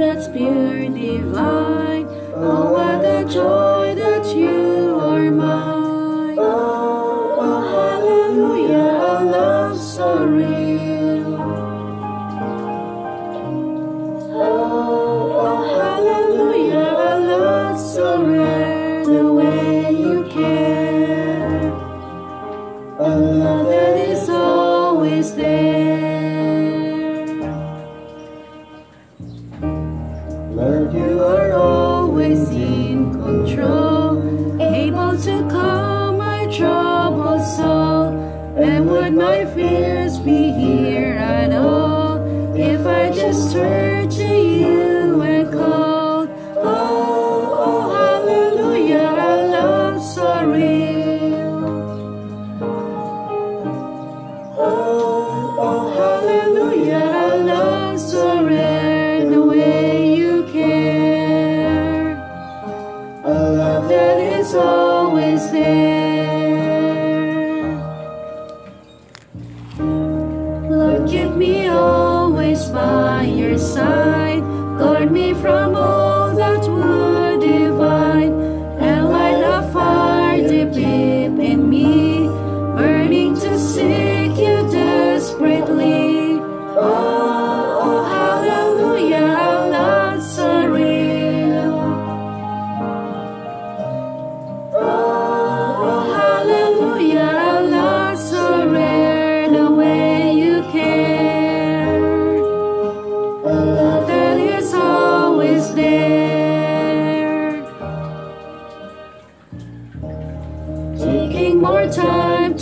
that's pure divine. Oh, what a joy! life is. side. Guard me from all that would divide, and light a fire deep in me, burning to seek you desperately. Oh, oh hallelujah, I'm real. Oh, oh hallelujah, I'm rare the way you care.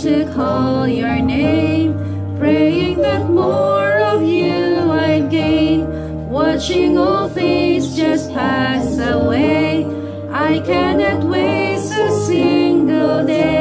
to call your name, praying that more of you I'd gain, watching all things just pass away. I cannot waste a single day.